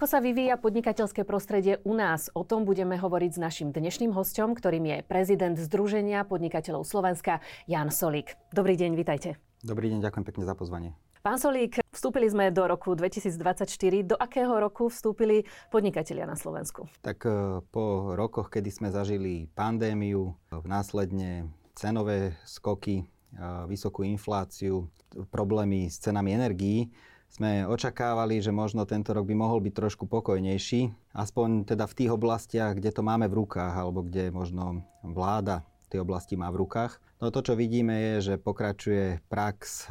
Ako sa vyvíja podnikateľské prostredie u nás? O tom budeme hovoriť s našim dnešným hostom, ktorým je prezident Združenia podnikateľov Slovenska Jan Solík. Dobrý deň, vitajte. Dobrý deň, ďakujem pekne za pozvanie. Pán Solík, vstúpili sme do roku 2024. Do akého roku vstúpili podnikatelia na Slovensku? Tak e, po rokoch, kedy sme zažili pandémiu, následne cenové skoky, e, vysokú infláciu, problémy s cenami energií, sme očakávali, že možno tento rok by mohol byť trošku pokojnejší, aspoň teda v tých oblastiach, kde to máme v rukách, alebo kde možno vláda tej oblasti má v rukách. No to, čo vidíme, je, že pokračuje prax e,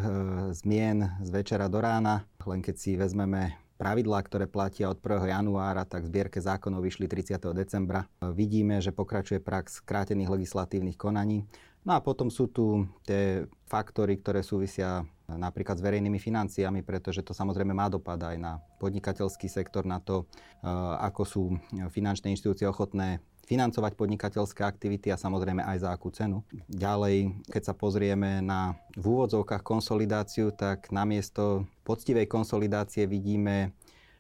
zmien z večera do rána, len keď si vezmeme pravidlá, ktoré platia od 1. januára, tak v zbierke zákonov vyšli 30. decembra. Vidíme, že pokračuje prax krátených legislatívnych konaní. No a potom sú tu tie faktory, ktoré súvisia napríklad s verejnými financiami, pretože to samozrejme má dopad aj na podnikateľský sektor, na to, eh, ako sú finančné inštitúcie ochotné financovať podnikateľské aktivity a samozrejme aj za akú cenu. Ďalej, keď sa pozrieme na v úvodzovkách konsolidáciu, tak namiesto poctivej konsolidácie vidíme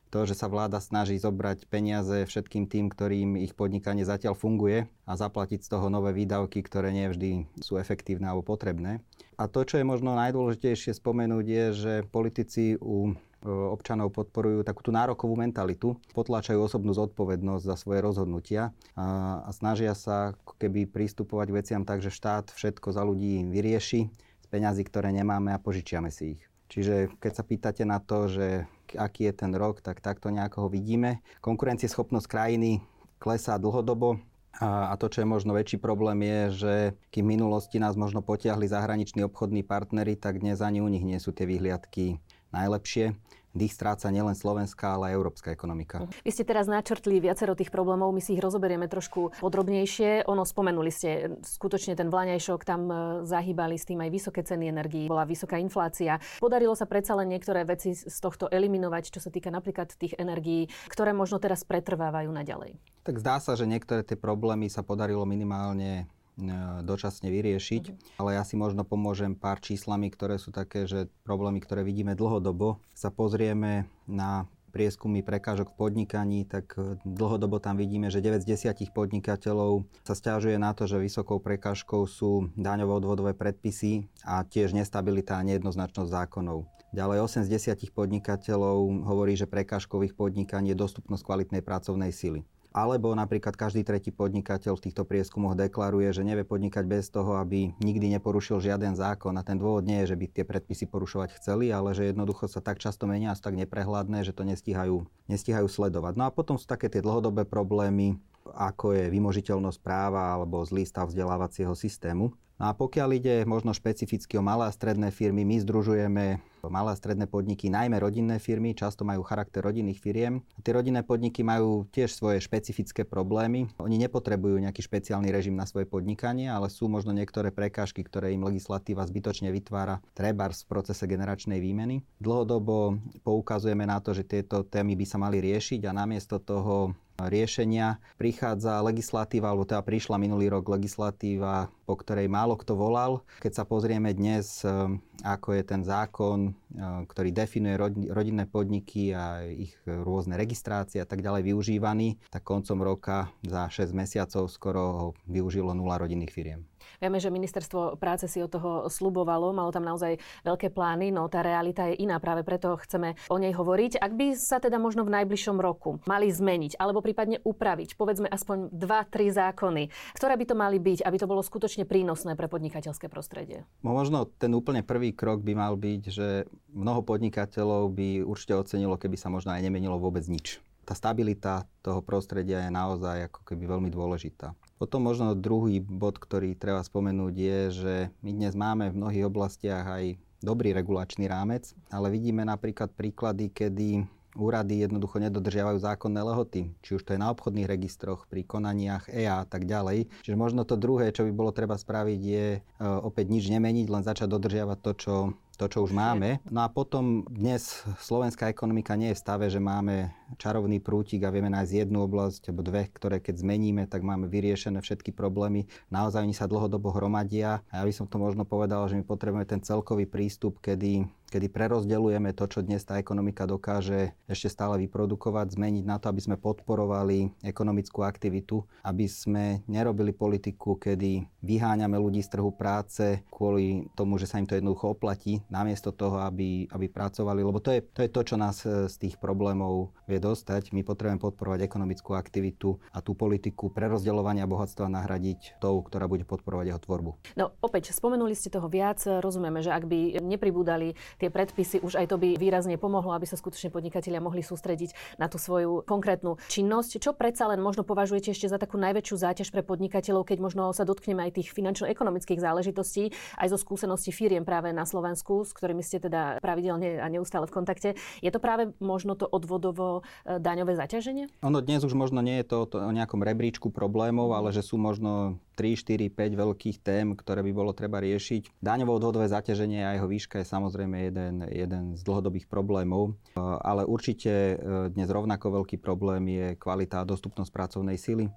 to, že sa vláda snaží zobrať peniaze všetkým tým, ktorým ich podnikanie zatiaľ funguje a zaplatiť z toho nové výdavky, ktoré nie vždy sú efektívne alebo potrebné. A to, čo je možno najdôležitejšie spomenúť, je, že politici u e, občanov podporujú takú tú nárokovú mentalitu, potláčajú osobnú zodpovednosť za svoje rozhodnutia a, a snažia sa keby pristupovať veciam tak, že štát všetko za ľudí vyrieši z peňazí, ktoré nemáme a požičiame si ich. Čiže keď sa pýtate na to, že aký je ten rok, tak takto nejako ho vidíme. Konkurencieschopnosť krajiny klesá dlhodobo, a, to, čo je možno väčší problém, je, že kým v minulosti nás možno potiahli zahraniční obchodní partnery, tak dnes ani u nich nie sú tie vyhliadky najlepšie dých stráca nielen slovenská, ale aj európska ekonomika. Vy ste teraz načrtli viacero tých problémov, my si ich rozoberieme trošku podrobnejšie. Ono spomenuli ste skutočne ten vláňajšok, tam e, zahýbali s tým aj vysoké ceny energií, bola vysoká inflácia. Podarilo sa predsa len niektoré veci z tohto eliminovať, čo sa týka napríklad tých energií, ktoré možno teraz pretrvávajú naďalej. Tak zdá sa, že niektoré tie problémy sa podarilo minimálne E, dočasne vyriešiť, mm-hmm. ale ja si možno pomôžem pár číslami, ktoré sú také, že problémy, ktoré vidíme dlhodobo. Sa pozrieme na prieskumy prekážok v podnikaní, tak e, dlhodobo tam vidíme, že 9 z 10 podnikateľov sa stiažuje na to, že vysokou prekážkou sú daňovo-odvodové predpisy a tiež nestabilita a nejednoznačnosť zákonov. Ďalej 8 z 10 podnikateľov hovorí, že prekážkou ich podnikaní je dostupnosť kvalitnej pracovnej sily. Alebo napríklad každý tretí podnikateľ v týchto prieskumoch deklaruje, že nevie podnikať bez toho, aby nikdy neporušil žiaden zákon. A ten dôvod nie je, že by tie predpisy porušovať chceli, ale že jednoducho sa tak často menia a sú tak neprehľadné, že to nestíhajú, nestíhajú sledovať. No a potom sú také tie dlhodobé problémy, ako je vymožiteľnosť práva alebo zlý stav vzdelávacieho systému. No a pokiaľ ide možno špecificky o malé a stredné firmy, my združujeme malé a stredné podniky, najmä rodinné firmy, často majú charakter rodinných firiem. Tie rodinné podniky majú tiež svoje špecifické problémy. Oni nepotrebujú nejaký špeciálny režim na svoje podnikanie, ale sú možno niektoré prekážky, ktoré im legislatíva zbytočne vytvára, trebárs v procese generačnej výmeny. Dlhodobo poukazujeme na to, že tieto témy by sa mali riešiť a namiesto toho riešenia prichádza legislatíva, alebo teda prišla minulý rok legislatíva, po ktorej málo kto volal. Keď sa pozrieme dnes, eh, ako je ten zákon, eh, ktorý definuje rodinné podniky a ich rôzne registrácie a tak ďalej využívaný, tak koncom roka za 6 mesiacov skoro ho využilo nula rodinných firiem. Vieme, že ministerstvo práce si od toho slubovalo, malo tam naozaj veľké plány, no tá realita je iná, práve preto chceme o nej hovoriť. Ak by sa teda možno v najbližšom roku mali zmeniť, alebo prípadne upraviť, povedzme aspoň 2-3 zákony, ktoré by to mali byť, aby to bolo skutočne prínosné pre podnikateľské prostredie? No možno ten úplne prvý krok by mal byť, že mnoho podnikateľov by určite ocenilo, keby sa možno aj nemenilo vôbec nič tá stabilita toho prostredia je naozaj ako keby veľmi dôležitá. Potom možno druhý bod, ktorý treba spomenúť je, že my dnes máme v mnohých oblastiach aj dobrý regulačný rámec, ale vidíme napríklad príklady, kedy úrady jednoducho nedodržiavajú zákonné lehoty, či už to je na obchodných registroch, pri konaniach EA a tak ďalej. Čiže možno to druhé, čo by bolo treba spraviť, je e, opäť nič nemeniť, len začať dodržiavať to, čo to, čo už máme. No a potom dnes slovenská ekonomika nie je v stave, že máme čarovný prútik a vieme nájsť jednu oblasť alebo dve, ktoré keď zmeníme, tak máme vyriešené všetky problémy. Naozaj oni sa dlhodobo hromadia a ja by som to možno povedal, že my potrebujeme ten celkový prístup, kedy kedy prerozdeľujeme to, čo dnes tá ekonomika dokáže ešte stále vyprodukovať, zmeniť na to, aby sme podporovali ekonomickú aktivitu, aby sme nerobili politiku, kedy vyháňame ľudí z trhu práce kvôli tomu, že sa im to jednoducho oplatí, namiesto toho, aby, aby pracovali, lebo to je, to je to, čo nás e, z tých problémov vie dostať. My potrebujeme podporovať ekonomickú aktivitu a tú politiku prerozdeľovania bohatstva nahradiť tou, ktorá bude podporovať jeho tvorbu. No opäť, spomenuli ste toho viac, rozumieme, že ak by nepribúdali tie predpisy, už aj to by výrazne pomohlo, aby sa skutočne podnikatelia mohli sústrediť na tú svoju konkrétnu činnosť. Čo predsa len možno považujete ešte za takú najväčšiu záťaž pre podnikateľov, keď možno sa dotkneme aj tých finančno-ekonomických záležitostí, aj zo skúseností firiem práve na Slovensku, s ktorými ste teda pravidelne a neustále v kontakte. Je to práve možno to odvodovo e, daňové zaťaženie? Ono dnes už možno nie je to, to o nejakom rebríčku problémov, ale že sú možno 3, 4, 5 veľkých tém, ktoré by bolo treba riešiť. Daňovo odvodové zaťaženie a jeho výška je samozrejme jeden, jeden z dlhodobých problémov, ale určite e, dnes rovnako veľký problém je kvalita a dostupnosť pracovnej sily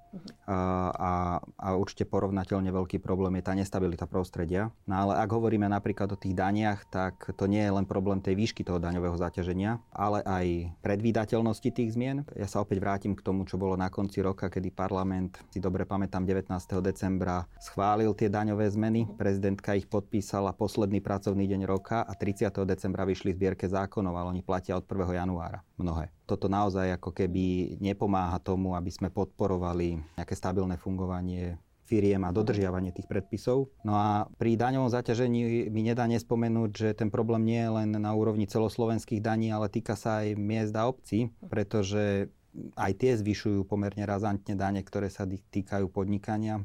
a, a určite porovnateľne veľký problém je tá nestabilita prostredia. No ale ak hovoríme napríklad o tých daniach, tak to nie je len problém tej výšky toho daňového zaťaženia, ale aj predvídateľnosti tých zmien. Ja sa opäť vrátim k tomu, čo bolo na konci roka, kedy parlament, si dobre pamätám, 19. decembra decembra schválil tie daňové zmeny, prezidentka ich podpísala posledný pracovný deň roka a 30. decembra vyšli zbierke zákonov, ale oni platia od 1. januára mnohé. Toto naozaj ako keby nepomáha tomu, aby sme podporovali nejaké stabilné fungovanie firiem a dodržiavanie tých predpisov. No a pri daňovom zaťažení mi nedá nespomenúť, že ten problém nie je len na úrovni celoslovenských daní, ale týka sa aj miest a obcí, pretože aj tie zvyšujú pomerne razantne dane, ktoré sa týkajú podnikania,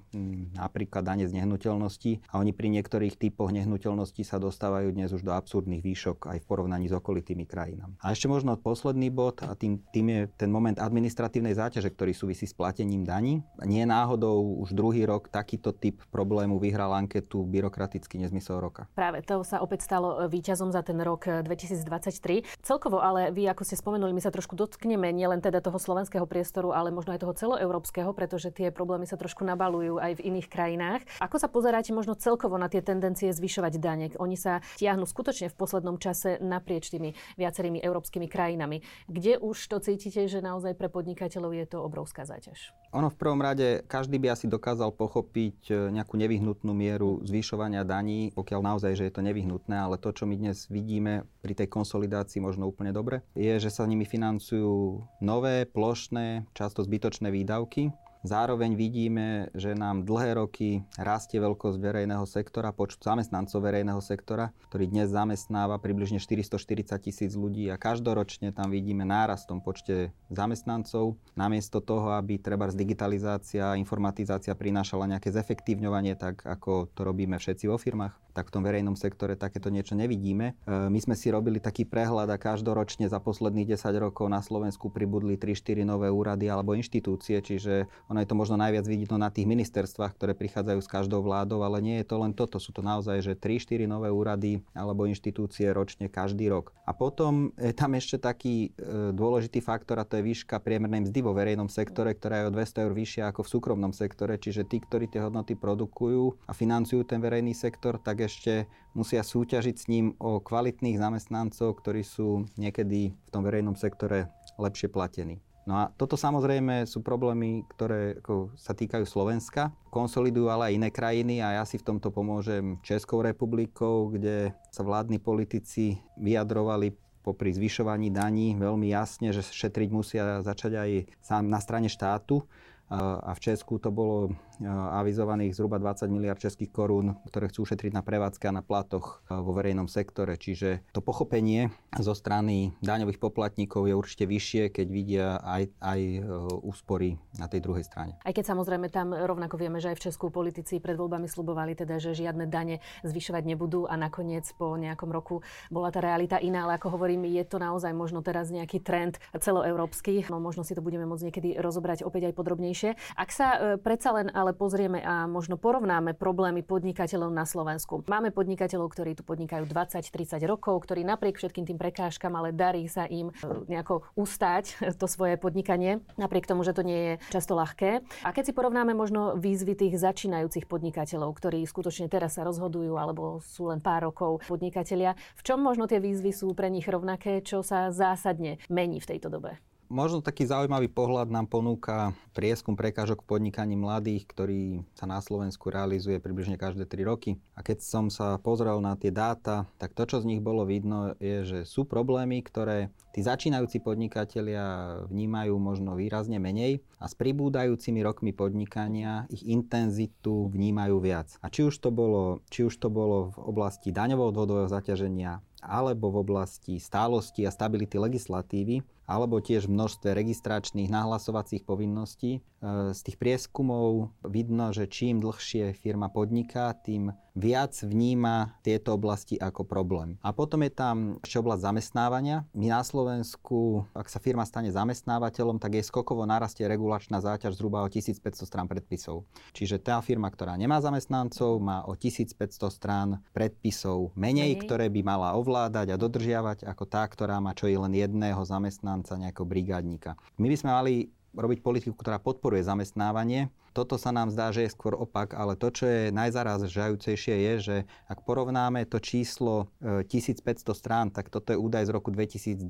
napríklad dane z nehnuteľnosti a oni pri niektorých typoch nehnuteľnosti sa dostávajú dnes už do absurdných výšok aj v porovnaní s okolitými krajinami. A ešte možno posledný bod a tým, tým je ten moment administratívnej záťaže, ktorý súvisí s platením daní. Nie náhodou už druhý rok takýto typ problému vyhral anketu byrokratický nezmysel roka. Práve to sa opäť stalo e, víťazom za ten rok 2023. E, Celkovo ale vy, ako ste spomenuli, my sa trošku dotkneme nielen teda toho toho slovenského priestoru, ale možno aj toho celoeurópskeho, pretože tie problémy sa trošku nabalujú aj v iných krajinách. Ako sa pozeráte možno celkovo na tie tendencie zvyšovať dane? Oni sa tiahnu skutočne v poslednom čase naprieč tými viacerými európskymi krajinami. Kde už to cítite, že naozaj pre podnikateľov je to obrovská záťaž? Ono v prvom rade, každý by asi dokázal pochopiť e, nejakú nevyhnutnú mieru zvyšovania daní, pokiaľ naozaj, že je to nevyhnutné, ale to, čo my dnes vidíme pri tej konsolidácii možno úplne dobre, je, že sa nimi financujú nové plošné, často zbytočné výdavky Zároveň vidíme, že nám dlhé roky rastie veľkosť verejného sektora, počtu zamestnancov verejného sektora, ktorý dnes zamestnáva približne 440 tisíc ľudí a každoročne tam vidíme nárast v tom počte zamestnancov. Namiesto toho, aby treba digitalizácia a informatizácia prinášala nejaké zefektívňovanie, tak ako to robíme všetci vo firmách, tak v tom verejnom sektore takéto niečo nevidíme. E, my sme si robili taký prehľad a každoročne za posledných 10 rokov na Slovensku pribudli 3-4 nové úrady alebo inštitúcie, čiže on ono je to možno najviac vidno na tých ministerstvách, ktoré prichádzajú s každou vládou, ale nie je to len toto. Sú to naozaj, že 3-4 nové úrady alebo inštitúcie ročne každý rok. A potom je tam ešte taký e, dôležitý faktor a to je výška priemernej mzdy vo verejnom sektore, ktorá je o 200 eur vyššia ako v súkromnom sektore. Čiže tí, ktorí tie hodnoty produkujú a financujú ten verejný sektor, tak ešte musia súťažiť s ním o kvalitných zamestnancov, ktorí sú niekedy v tom verejnom sektore lepšie platení. No a toto samozrejme sú problémy, ktoré ako, sa týkajú Slovenska, konsolidujú ale aj iné krajiny a ja si v tomto pomôžem Českou republikou, kde sa vládni politici vyjadrovali popri zvyšovaní daní veľmi jasne, že šetriť musia začať aj sám na strane štátu a v Česku to bolo avizovaných zhruba 20 miliard českých korún, ktoré chcú ušetriť na prevádzke a na platoch vo verejnom sektore. Čiže to pochopenie zo strany daňových poplatníkov je určite vyššie, keď vidia aj, aj e, úspory na tej druhej strane. Aj keď samozrejme tam rovnako vieme, že aj v Česku politici pred voľbami slubovali teda, že žiadne dane zvyšovať nebudú a nakoniec po nejakom roku bola tá realita iná, ale ako hovorím, je to naozaj možno teraz nejaký trend celoeurópsky. No možno si to budeme môcť niekedy rozobrať opäť aj podrobnejšie silnejšie. Ak sa e, predsa len ale pozrieme a možno porovnáme problémy podnikateľov na Slovensku. Máme podnikateľov, ktorí tu podnikajú 20-30 rokov, ktorí napriek všetkým tým prekážkam, ale darí sa im e, nejako ustáť to svoje podnikanie, napriek tomu, že to nie je často ľahké. A keď si porovnáme možno výzvy tých začínajúcich podnikateľov, ktorí skutočne teraz sa rozhodujú alebo sú len pár rokov podnikatelia, v čom možno tie výzvy sú pre nich rovnaké, čo sa zásadne mení v tejto dobe? Možno taký zaujímavý pohľad nám ponúka prieskum prekážok v podnikaní mladých, ktorý sa na Slovensku realizuje približne každé 3 roky. A keď som sa pozrel na tie dáta, tak to, čo z nich bolo vidno, je, že sú problémy, ktoré tí začínajúci podnikatelia vnímajú možno výrazne menej a s pribúdajúcimi rokmi podnikania ich intenzitu vnímajú viac. A či už to bolo, či už to bolo v oblasti daňovo-odvodového zaťaženia, alebo v oblasti stálosti a stability legislatívy, alebo tiež množstve registračných nahlasovacích povinností. E, z tých prieskumov vidno, že čím dlhšie firma podniká, tým viac vníma tieto oblasti ako problém. A potom je tam ešte oblasť zamestnávania. My na Slovensku, ak sa firma stane zamestnávateľom, tak jej skokovo narastie regulačná záťaž zhruba o 1500 strán predpisov. Čiže tá firma, ktorá nemá zamestnancov, má o 1500 strán predpisov menej, menej. ktoré by mala ovládať a dodržiavať ako tá, ktorá má čo i len jedného zamestnanca zamestnanca, nejakého brigádnika. My by sme mali robiť politiku, ktorá podporuje zamestnávanie. Toto sa nám zdá, že je skôr opak, ale to, čo je najzarážajúcejšie je, že ak porovnáme to číslo 1500 e, strán, tak toto je údaj z roku 2020.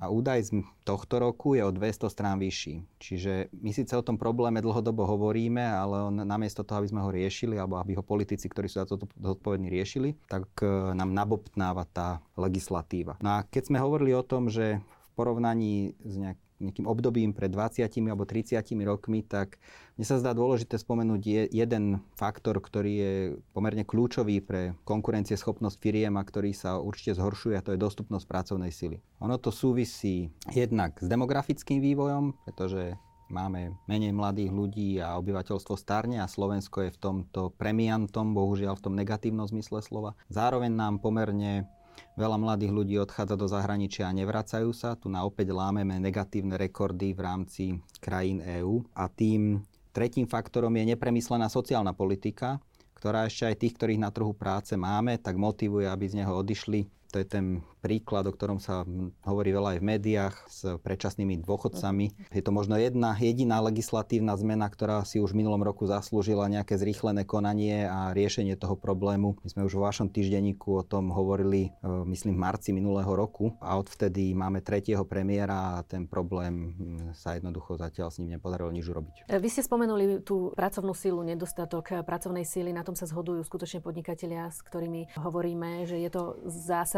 A údaj z tohto roku je o 200 strán vyšší. Čiže my síce o tom probléme dlhodobo hovoríme, ale on namiesto toho, aby sme ho riešili, alebo aby ho politici, ktorí sú za to zodpovední, riešili, tak e, nám nabobtnáva tá legislatíva. No a keď sme hovorili o tom, že porovnaní s nejak, nejakým obdobím pred 20 alebo 30 rokmi, tak mne sa zdá dôležité spomenúť je, jeden faktor, ktorý je pomerne kľúčový pre konkurencieschopnosť firiem a ktorý sa určite zhoršuje a to je dostupnosť pracovnej sily. Ono to súvisí jednak s demografickým vývojom, pretože máme menej mladých ľudí a obyvateľstvo starne a Slovensko je v tomto premiantom, bohužiaľ v tom negatívnom zmysle slova. Zároveň nám pomerne Veľa mladých ľudí odchádza do zahraničia a nevracajú sa. Tu na opäť lámeme negatívne rekordy v rámci krajín EÚ. A tým tretím faktorom je nepremyslená sociálna politika, ktorá ešte aj tých, ktorých na trhu práce máme, tak motivuje, aby z neho odišli. To je ten príklad, o ktorom sa hovorí veľa aj v médiách s predčasnými dôchodcami. Je to možno jedna jediná legislatívna zmena, ktorá si už v minulom roku zaslúžila nejaké zrýchlené konanie a riešenie toho problému. My sme už vo vašom týždenníku o tom hovorili, e, myslím, v marci minulého roku a odvtedy máme tretieho premiéra a ten problém sa jednoducho zatiaľ s ním nepodarilo nič urobiť. E, vy ste spomenuli tú pracovnú sílu, nedostatok pracovnej síly, na tom sa zhodujú skutočne podnikatelia, s ktorými hovoríme, že je to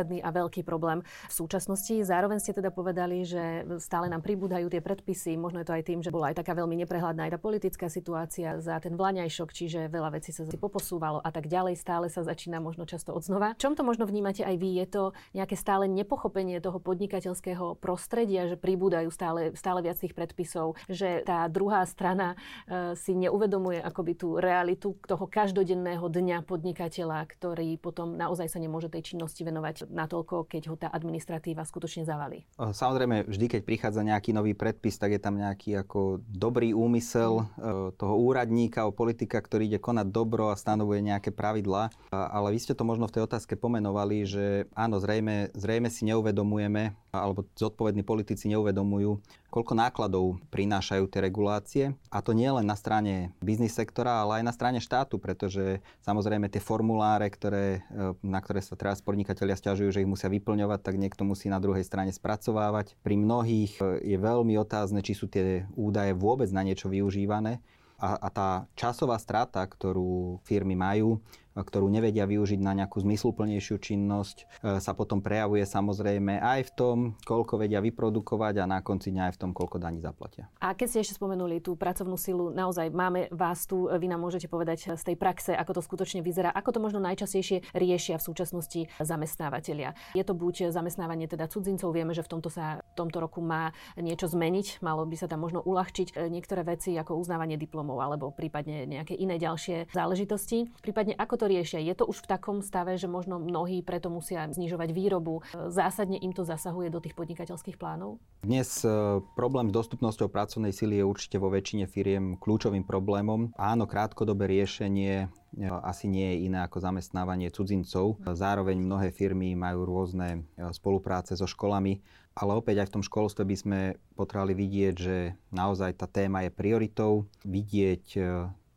zásadný a veľký problém v súčasnosti. Zároveň ste teda povedali, že stále nám pribúdajú tie predpisy, možno je to aj tým, že bola aj taká veľmi neprehľadná aj tá politická situácia za ten vlaňajšok, čiže veľa vecí sa poposúvalo a tak ďalej, stále sa začína možno často od znova. Čom to možno vnímate aj vy? Je to nejaké stále nepochopenie toho podnikateľského prostredia, že pribúdajú stále, stále viac tých predpisov, že tá druhá strana e, si neuvedomuje akoby tú realitu toho každodenného dňa podnikateľa, ktorý potom naozaj sa nemôže tej činnosti venovať natoľko, keď ho tá administratíva skutočne zavalí. Samozrejme, vždy, keď prichádza nejaký nový predpis, tak je tam nejaký ako dobrý úmysel mm. toho úradníka, o politika, ktorý ide konať dobro a stanovuje nejaké pravidlá. Ale vy ste to možno v tej otázke pomenovali, že áno, zrejme, zrejme si neuvedomujeme, alebo zodpovední politici neuvedomujú, koľko nákladov prinášajú tie regulácie. A to nie len na strane biznis sektora, ale aj na strane štátu, pretože samozrejme tie formuláre, ktoré, e, na ktoré sa teraz podnikatelia stiažujú, že ich musia vyplňovať, tak niekto musí na druhej strane spracovávať. Pri mnohých e, je veľmi otázne, či sú tie údaje vôbec na niečo využívané. A, a tá časová strata, ktorú firmy majú, ktorú nevedia využiť na nejakú zmysluplnejšiu činnosť, e, sa potom prejavuje samozrejme aj v tom, koľko vedia vyprodukovať a na konci dňa aj v tom, koľko daní zaplatia. A keď ste ešte spomenuli tú pracovnú silu, naozaj máme vás tu, vy nám môžete povedať z tej praxe, ako to skutočne vyzerá, ako to možno najčastejšie riešia v súčasnosti zamestnávateľia. Je to buď zamestnávanie teda cudzincov, vieme, že v tomto sa v tomto roku má niečo zmeniť, malo by sa tam možno uľahčiť e, niektoré veci ako uznávanie diplomov alebo prípadne nejaké iné ďalšie záležitosti. Prípadne ako to riešia? Je to už v takom stave, že možno mnohí preto musia znižovať výrobu? Zásadne im to zasahuje do tých podnikateľských plánov? Dnes e, problém s dostupnosťou pracovnej sily je určite vo väčšine firiem kľúčovým problémom. Áno, krátkodobé riešenie e, asi nie je iné ako zamestnávanie cudzincov. Zároveň mnohé firmy majú rôzne e, spolupráce so školami, ale opäť aj v tom školstve by sme potrebovali vidieť, že naozaj tá téma je prioritou, vidieť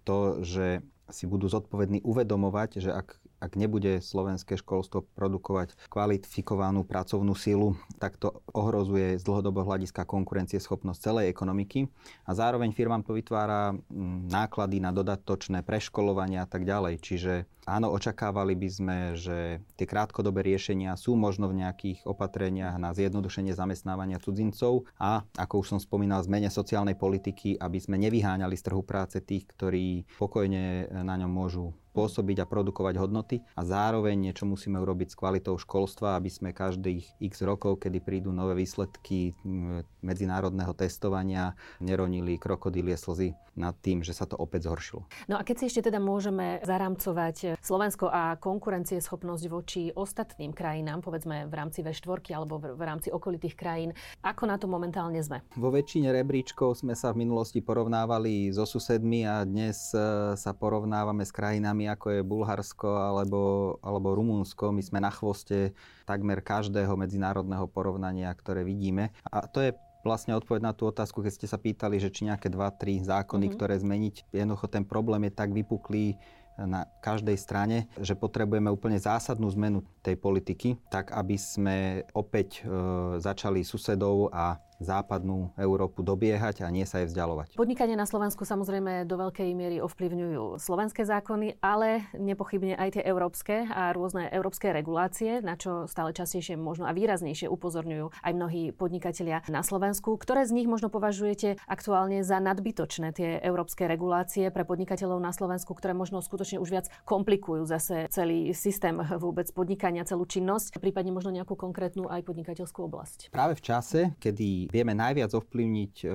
to, že si budú zodpovední uvedomovať, že ak ak nebude slovenské školstvo produkovať kvalifikovanú pracovnú silu, tak to ohrozuje z dlhodobého hľadiska konkurencieschopnosť celej ekonomiky a zároveň firmám to vytvára mm, náklady na dodatočné preškolovania a tak ďalej. Čiže áno, očakávali by sme, že tie krátkodobé riešenia sú možno v nejakých opatreniach na zjednodušenie zamestnávania cudzincov a, ako už som spomínal, zmene sociálnej politiky, aby sme nevyháňali z trhu práce tých, ktorí pokojne na ňom môžu pôsobiť a produkovať hodnoty a zároveň niečo musíme urobiť s kvalitou školstva, aby sme každých x rokov, kedy prídu nové výsledky medzinárodného testovania, neronili krokodílie slzy nad tým, že sa to opäť zhoršilo. No a keď si ešte teda môžeme zaramcovať Slovensko a konkurencieschopnosť voči ostatným krajinám, povedzme v rámci V4 alebo v rámci okolitých krajín, ako na to momentálne sme? Vo väčšine rebríčkov sme sa v minulosti porovnávali so susedmi a dnes e, sa porovnávame s krajinami krajinami, ako je Bulharsko alebo, alebo Rumunsko. My sme na chvoste takmer každého medzinárodného porovnania, ktoré vidíme. A to je vlastne odpoveď na tú otázku, keď ste sa pýtali, že či nejaké 2-3 zákony, mm-hmm. ktoré zmeniť. Jednoducho ten problém je tak vypuklý na každej strane, že potrebujeme úplne zásadnú zmenu tej politiky, tak aby sme opäť e, začali susedov a západnú Európu dobiehať a nie sa jej vzdialovať. Podnikanie na Slovensku samozrejme do veľkej miery ovplyvňujú slovenské zákony, ale nepochybne aj tie európske a rôzne európske regulácie, na čo stále častejšie možno a výraznejšie upozorňujú aj mnohí podnikatelia na Slovensku. Ktoré z nich možno považujete aktuálne za nadbytočné tie európske regulácie pre podnikateľov na Slovensku, ktoré možno skutočne už viac komplikujú zase celý systém vôbec podnikania, celú činnosť, prípadne možno nejakú konkrétnu aj podnikateľskú oblasť? Práve v čase, kedy vieme najviac ovplyvniť e,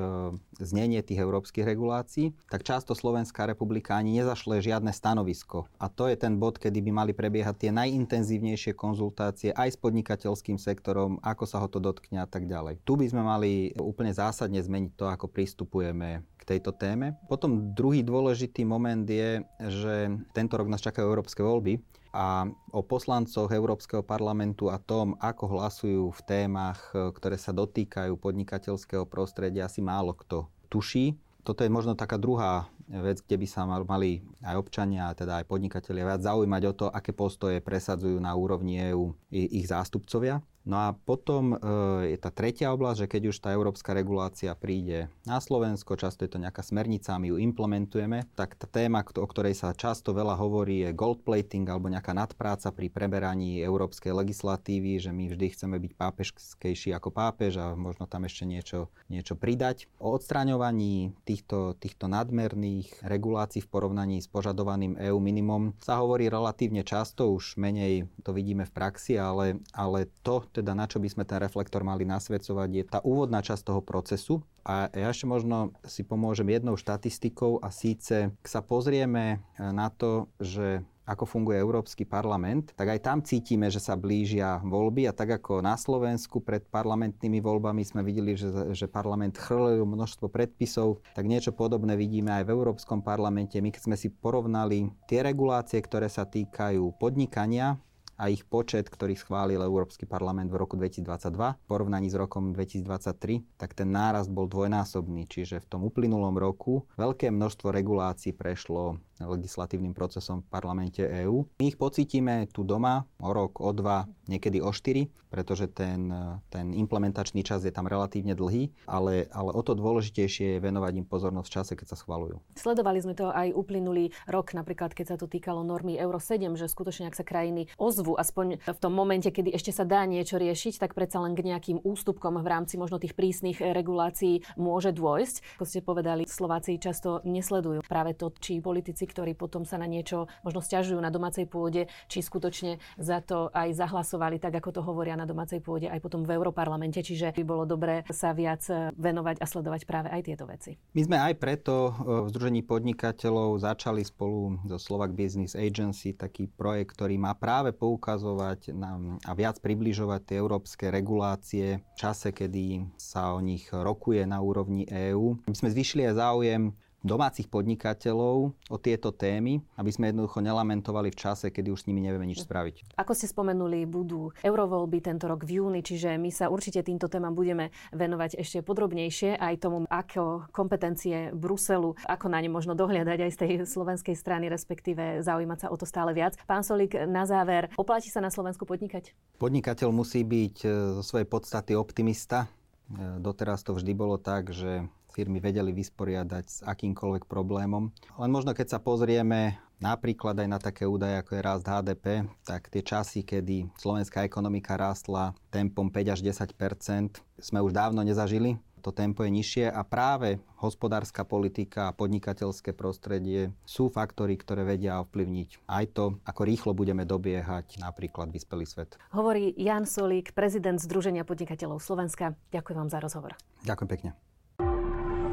znenie tých európskych regulácií, tak často Slovenská republika ani nezašle žiadne stanovisko. A to je ten bod, kedy by mali prebiehať tie najintenzívnejšie konzultácie aj s podnikateľským sektorom, ako sa ho to dotkne a tak ďalej. Tu by sme mali úplne zásadne zmeniť to, ako pristupujeme k tejto téme. Potom druhý dôležitý moment je, že tento rok nás čakajú európske voľby a o poslancoch Európskeho parlamentu a tom, ako hlasujú v témach, e, ktoré sa dotýkajú podnikateľského prostredia, asi málo kto tuší. Toto je možno taká druhá vec, kde by sa mali aj občania, teda aj podnikatelia viac zaujímať o to, aké postoje presadzujú na úrovni EÚ ich zástupcovia. No a potom e, je tá tretia oblasť, že keď už tá európska regulácia príde na Slovensko, často je to nejaká smernica, my ju implementujeme, tak tá téma, o ktorej sa často veľa hovorí, je gold plating alebo nejaká nadpráca pri preberaní európskej legislatívy, že my vždy chceme byť pápežskejší ako pápež a možno tam ešte niečo, niečo pridať. O odstraňovaní týchto, týchto nadmerných regulácií v porovnaní s požadovaným EU minimum sa hovorí relatívne často, už menej to vidíme v praxi, ale, ale to teda na čo by sme ten reflektor mali nasvedcovať, je tá úvodná časť toho procesu. A ja ešte možno si pomôžem jednou štatistikou a síce, ak sa pozrieme e, na to, že ako funguje Európsky parlament, tak aj tam cítime, že sa blížia voľby a tak ako na Slovensku pred parlamentnými voľbami sme videli, že, že parlament chrlil množstvo predpisov, tak niečo podobné vidíme aj v Európskom parlamente. My keď sme si porovnali tie regulácie, ktoré sa týkajú podnikania, a ich počet, ktorý schválil Európsky parlament v roku 2022 v porovnaní s rokom 2023, tak ten nárast bol dvojnásobný. Čiže v tom uplynulom roku veľké množstvo regulácií prešlo legislatívnym procesom v parlamente EÚ. My ich pocítime tu doma o rok, o dva, niekedy o štyri, pretože ten, ten implementačný čas je tam relatívne dlhý, ale, ale o to dôležitejšie je venovať im pozornosť v čase, keď sa schvalujú. Sledovali sme to aj uplynulý rok, napríklad keď sa to týkalo normy Euro 7, že skutočne ak sa krajiny ozvú znovu, aspoň v tom momente, kedy ešte sa dá niečo riešiť, tak predsa len k nejakým ústupkom v rámci možno tých prísnych regulácií môže dôjsť. Ako ste povedali, Slováci často nesledujú práve to, či politici, ktorí potom sa na niečo možno stiažujú na domácej pôde, či skutočne za to aj zahlasovali, tak ako to hovoria na domácej pôde aj potom v Európarlamente. Čiže by bolo dobré sa viac venovať a sledovať práve aj tieto veci. My sme aj preto v Združení podnikateľov začali spolu so Slovak Business Agency taký projekt, ktorý má práve poukazovať na, a viac približovať tie európske regulácie v čase, kedy sa o nich rokuje na úrovni EÚ. My sme zvyšili aj záujem domácich podnikateľov o tieto témy, aby sme jednoducho nelamentovali v čase, kedy už s nimi nevieme nič spraviť. Ako ste spomenuli, budú eurovoľby tento rok v júni, čiže my sa určite týmto témam budeme venovať ešte podrobnejšie aj tomu, ako kompetencie Bruselu, ako na ne možno dohliadať aj z tej slovenskej strany, respektíve zaujímať sa o to stále viac. Pán Solík, na záver, oplatí sa na Slovensku podnikať? Podnikateľ musí byť e, zo svojej podstaty optimista. E, doteraz to vždy bolo tak, že firmy vedeli vysporiadať s akýmkoľvek problémom. Len možno keď sa pozrieme napríklad aj na také údaje, ako je rast HDP, tak tie časy, kedy slovenská ekonomika rástla tempom 5 až 10% sme už dávno nezažili. To tempo je nižšie a práve hospodárska politika a podnikateľské prostredie sú faktory, ktoré vedia ovplyvniť aj to, ako rýchlo budeme dobiehať napríklad vyspelý svet. Hovorí Jan Solík, prezident Združenia podnikateľov Slovenska. Ďakujem vám za rozhovor. Ďakujem pekne.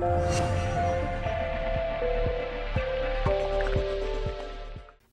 Thank you.